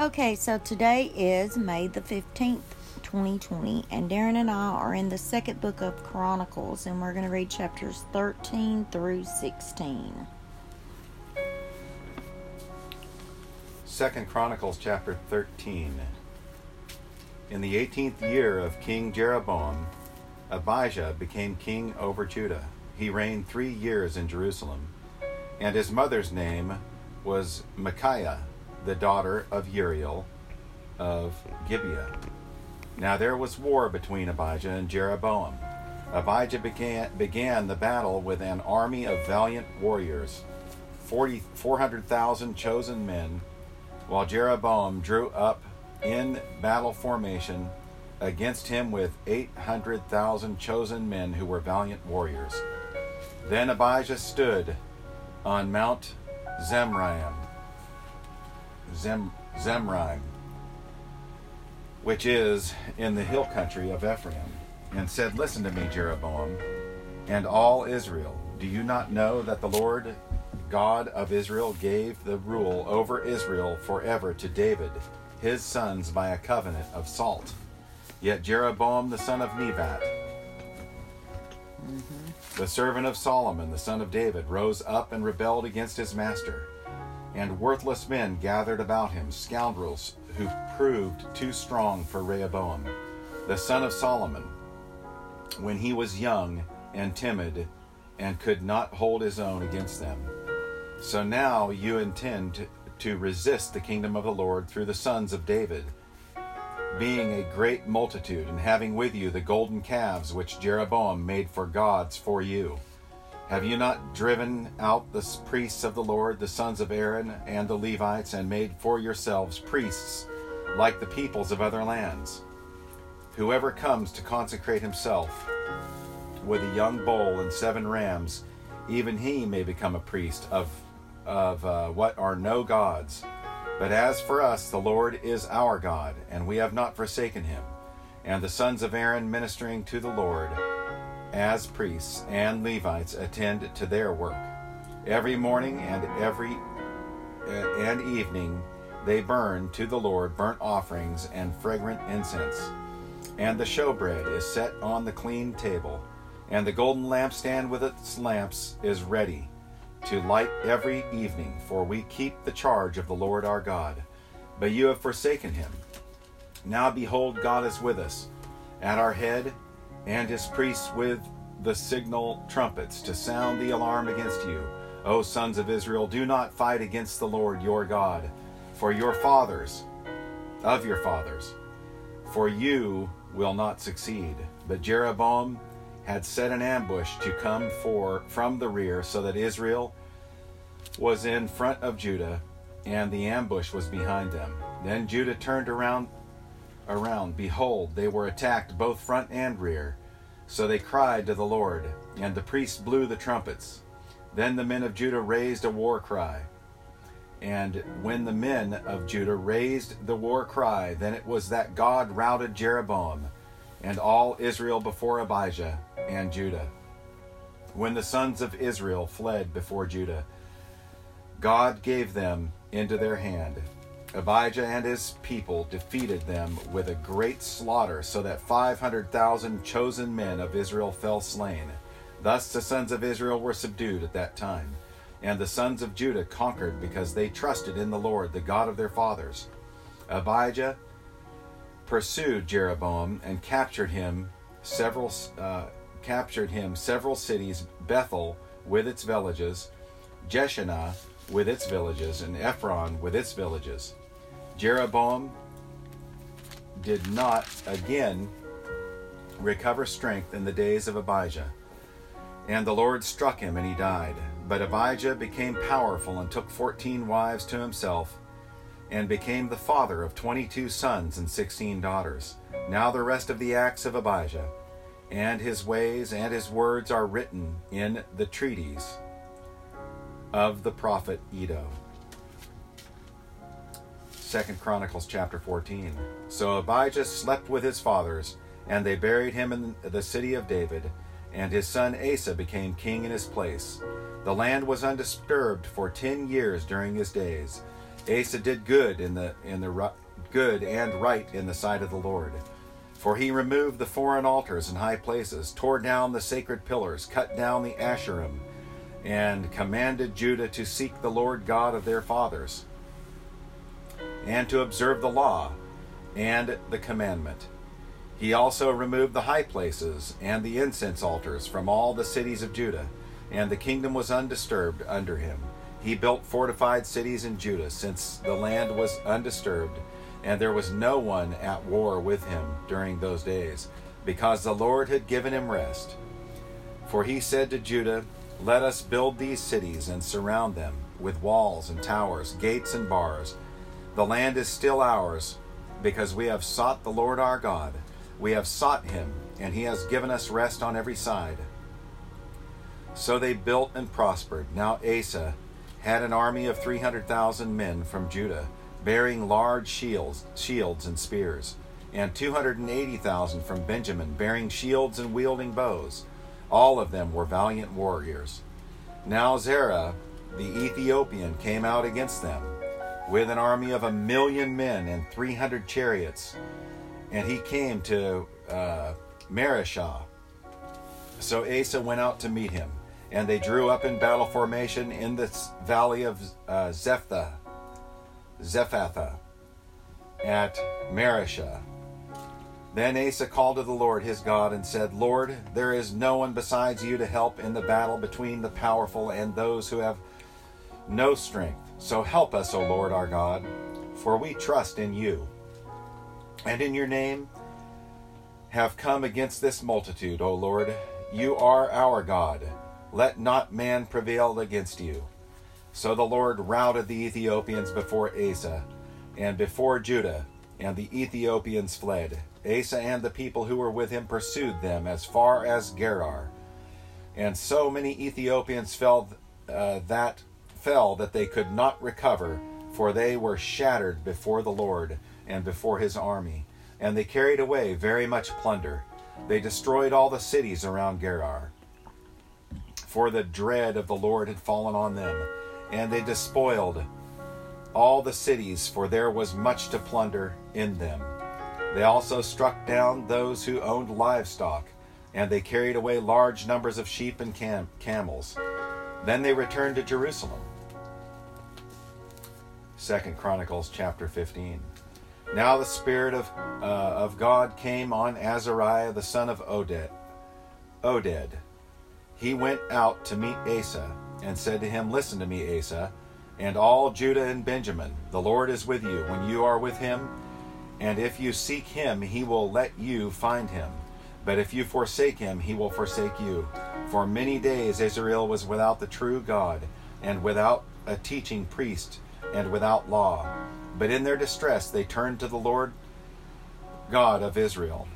Okay, so today is May the 15th, 2020, and Darren and I are in the second book of Chronicles, and we're going to read chapters 13 through 16. Second Chronicles chapter 13. In the 18th year of King Jeroboam, Abijah became king over Judah. He reigned three years in Jerusalem, and his mother's name was Micaiah, the daughter of Uriel of Gibeah. Now there was war between Abijah and Jeroboam. Abijah began, began the battle with an army of valiant warriors, 40, 400,000 chosen men, while Jeroboam drew up in battle formation against him with 800,000 chosen men who were valiant warriors. Then Abijah stood on Mount Zemaraim, Zem, Zemaraim, which is in the hill country of Ephraim, and said, Listen to me, Jeroboam, and all Israel. Do you not know that the Lord God of Israel gave the rule over Israel forever to David, his sons, by a covenant of salt? Yet Jeroboam the son of Nebat, mm-hmm. the servant of Solomon the son of David, rose up and rebelled against his master. And worthless men gathered about him, scoundrels who proved too strong for Rehoboam, the son of Solomon, when he was young and timid and could not hold his own against them. So now you intend to, resist the kingdom of the Lord through the sons of David being a great multitude, and having with you the golden calves which Jeroboam made for gods for you. Have you not driven out the priests of the Lord, the sons of Aaron, and the Levites, and made for yourselves priests like the peoples of other lands? Whoever comes to consecrate himself with a young bull and seven rams, even he may become a priest of, of uh, what are no gods. But as for us, the Lord is our God, and we have not forsaken him. And the sons of Aaron ministering to the Lord as priests and Levites attend to their work. Every morning and every uh, and evening they burn to the Lord burnt offerings and fragrant incense. And the showbread is set on the clean table, and the golden lampstand with its lamps is ready to light every evening, for we keep the charge of the Lord our God. But you have forsaken him. Now behold, God is with us, at our head, and his priests with the signal trumpets to sound the alarm against you. O sons of Israel, do not fight against the Lord your God, for your fathers, of your fathers, for you will not succeed. But Jeroboam had set an ambush to come for from the rear so that Israel was in front of Judah and the ambush was behind them. Then Judah turned around around behold they were attacked both front and rear. So they cried to the Lord and the priests blew the trumpets. Then the men of Judah raised a war cry. And when the men of Judah raised the war cry, then it was that God routed Jeroboam and all Israel before Abijah and Judah. When the sons of Israel fled before Judah, God gave them into their hand. Abijah and his people defeated them with a great slaughter, so that 500,000 chosen men of Israel fell slain. Thus the sons of Israel were subdued at that time. And the sons of Judah conquered because they trusted in the Lord, the God of their fathers. Abijah pursued Jeroboam and captured him several uh, captured him several cities, Bethel with its villages, Jeshanah with its villages, and Ephron with its villages. Jeroboam did not again recover strength in the days of Abijah. And the Lord struck him, and he died. But Abijah became powerful and took fourteen wives to himself, and became the father of twenty two sons and sixteen daughters. Now the rest of the acts of Abijah, and his ways and his words are written in the treatise of the prophet Iddo. Second Chronicles chapter 14. So Abijah slept with his fathers, and they buried him in the city of David, and his son Asa became king in his place. The land was undisturbed for ten years during his days. Asa did good in the in the good and right in the sight of the Lord. For he removed the foreign altars and high places, tore down the sacred pillars, cut down the Asherim, and commanded Judah to seek the Lord God of their fathers, and to observe the law and the commandment. He also removed the high places and the incense altars from all the cities of Judah, and the kingdom was undisturbed under him. He built fortified cities in Judah, since the land was undisturbed and there was no one at war with him during those days, because the Lord had given him rest. For he said to Judah, Let us build these cities and surround them with walls and towers, gates and bars. The land is still ours, because we have sought the Lord our God. We have sought him, and he has given us rest on every side. So they built and prospered. Now Asa had an army of 300,000 men from Judah bearing large shields, shields and spears, and 280,000 from Benjamin, bearing shields and wielding bows. All of them were valiant warriors. Now Zerah, the Ethiopian, came out against them with an army of a million men and 300 chariots, and he came to uh, Mareshah. So Asa went out to meet him, and they drew up in battle formation in the valley of uh, Zephtha Zephathah at Mareshah. Then Asa called to the Lord his God and said, Lord, there is no one besides you to help in the battle between the powerful and those who have no strength. So help us, O Lord our God, for we trust in you. And in your name have come against this multitude, O Lord. You are our God. Let not man prevail against you. So the Lord routed the Ethiopians before Asa and before Judah, and the Ethiopians fled. Asa and the people who were with him pursued them as far as Gerar. And so many Ethiopians fell uh, that fell that they could not recover, for they were shattered before the Lord and before his army. And they carried away very much plunder. They destroyed all the cities around Gerar, for the dread of the Lord had fallen on them and they despoiled all the cities, for there was much to plunder in them. They also struck down those who owned livestock, and they carried away large numbers of sheep and cam- camels. Then they returned to Jerusalem. Second Chronicles chapter 15. Now the Spirit of, uh, of God came on Azariah the son of Oded. Oded. He went out to meet Asa and said to him, Listen to me, Asa, and all Judah and Benjamin. The Lord is with you when you are with him, and if you seek him, he will let you find him. But if you forsake him, he will forsake you. For many days Israel was without the true God, and without a teaching priest, and without law. But in their distress they turned to the Lord God of Israel,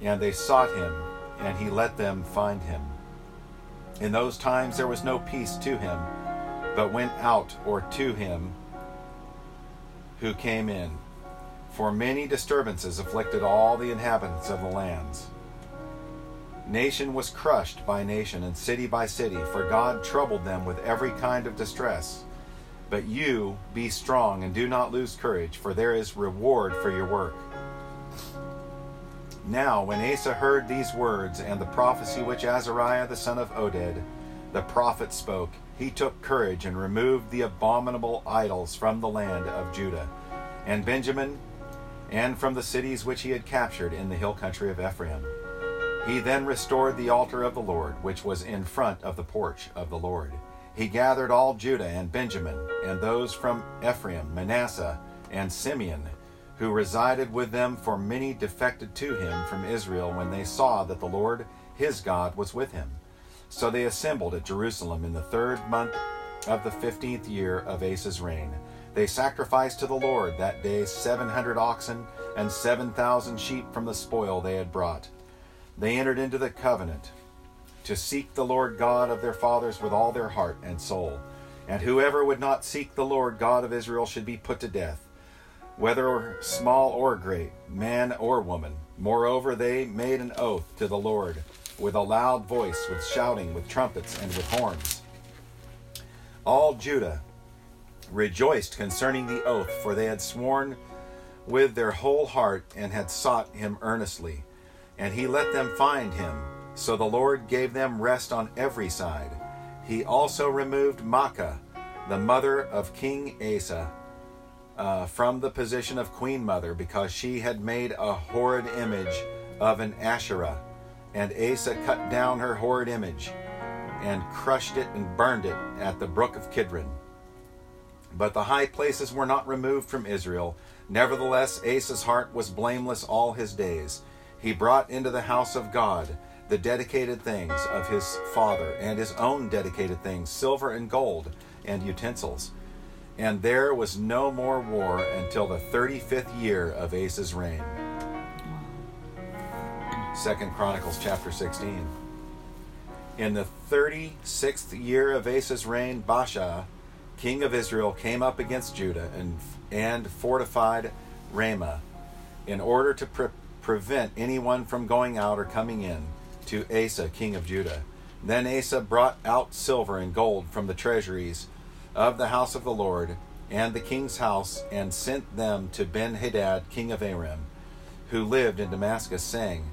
and they sought him, and he let them find him. In those times there was no peace to him, but went out or to him who came in. For many disturbances afflicted all the inhabitants of the lands. Nation was crushed by nation, and city by city, for God troubled them with every kind of distress. But you be strong and do not lose courage, for there is reward for your work. Now, when Asa heard these words and the prophecy which Azariah the son of Oded, the prophet, spoke, he took courage and removed the abominable idols from the land of Judah and Benjamin, and from the cities which he had captured in the hill country of Ephraim. He then restored the altar of the Lord, which was in front of the porch of the Lord. He gathered all Judah and Benjamin, and those from Ephraim, Manasseh, and Simeon who resided with them, for many defected to him from Israel when they saw that the Lord his God was with him. So they assembled at Jerusalem in the third month of the fifteenth year of Asa's reign. They sacrificed to the Lord that day seven hundred oxen and seven thousand sheep from the spoil they had brought. They entered into the covenant to seek the Lord God of their fathers with all their heart and soul. And whoever would not seek the Lord God of Israel should be put to death whether small or great, man or woman. Moreover, they made an oath to the Lord with a loud voice, with shouting, with trumpets, and with horns. All Judah rejoiced concerning the oath, for they had sworn with their whole heart and had sought him earnestly. And he let them find him. So the Lord gave them rest on every side. He also removed Maacah, the mother of King Asa, uh, from the position of queen mother, because she had made a horrid image of an Asherah. And Asa cut down her horrid image and crushed it and burned it at the brook of Kidron. But the high places were not removed from Israel. Nevertheless, Asa's heart was blameless all his days. He brought into the house of God the dedicated things of his father and his own dedicated things, silver and gold and utensils. And there was no more war until the 35th year of Asa's reign. Second Chronicles chapter 16. In the 36th year of Asa's reign, Baasha, king of Israel, came up against Judah and, and fortified Ramah in order to pre- prevent anyone from going out or coming in to Asa, king of Judah. Then Asa brought out silver and gold from the treasuries of the house of the Lord and the king's house and sent them to Ben Hadad, king of Aram, who lived in Damascus, saying,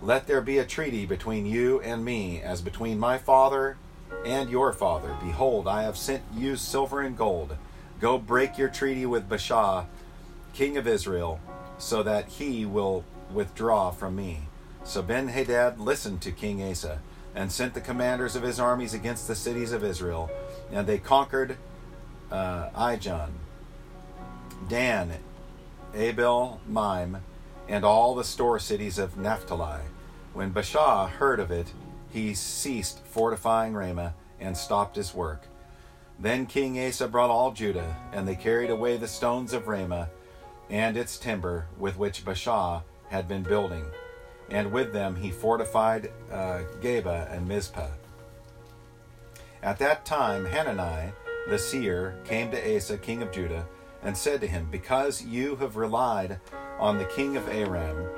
Let there be a treaty between you and me, as between my father and your father. Behold, I have sent you silver and gold. Go break your treaty with Baasha, king of Israel, so that he will withdraw from me. So Ben Hadad listened to King Asa and sent the commanders of his armies against the cities of Israel, and they conquered uh, Ijon, Dan, Abel-maim, and all the store cities of Naphtali. When Baasha heard of it, he ceased fortifying Ramah and stopped his work. Then King Asa brought all Judah, and they carried away the stones of Ramah and its timber with which Baasha had been building. And with them he fortified uh, Geba and Mizpah. At that time, Hanani, the seer, came to Asa, king of Judah, and said to him, Because you have relied on the king of Aram,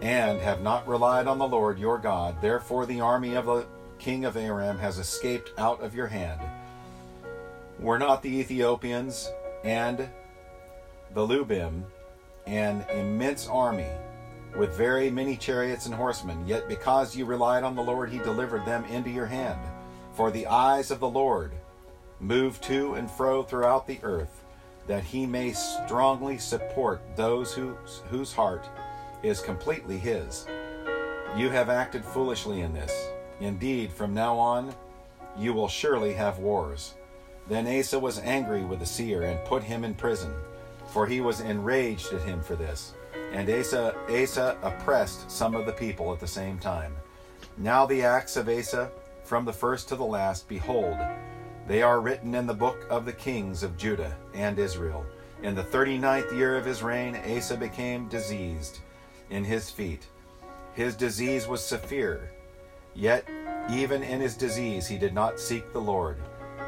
and have not relied on the Lord your God, therefore the army of the king of Aram has escaped out of your hand. Were not the Ethiopians and the Lubim an immense army with very many chariots and horsemen? Yet because you relied on the Lord, he delivered them into your hand. For the eyes of the Lord move to and fro throughout the earth, that he may strongly support those whose, whose heart is completely his. You have acted foolishly in this. Indeed, from now on, you will surely have wars. Then Asa was angry with the seer and put him in prison, for he was enraged at him for this. And Asa, Asa oppressed some of the people at the same time. Now the acts of Asa, from the first to the last, behold, they are written in the book of the kings of Judah and Israel. In the thirty ninth year of his reign, Asa became diseased in his feet. His disease was severe, yet even in his disease he did not seek the Lord,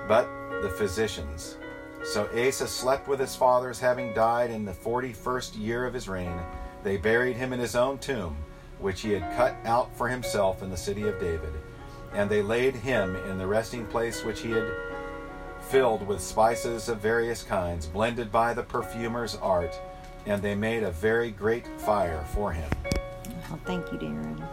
but the physicians. So Asa slept with his fathers, having died in the forty first year of his reign. They buried him in his own tomb, which he had cut out for himself in the city of David. And they laid him in the resting place which he had filled with spices of various kinds, blended by the perfumer's art, and they made a very great fire for him. Oh, thank you, Darren.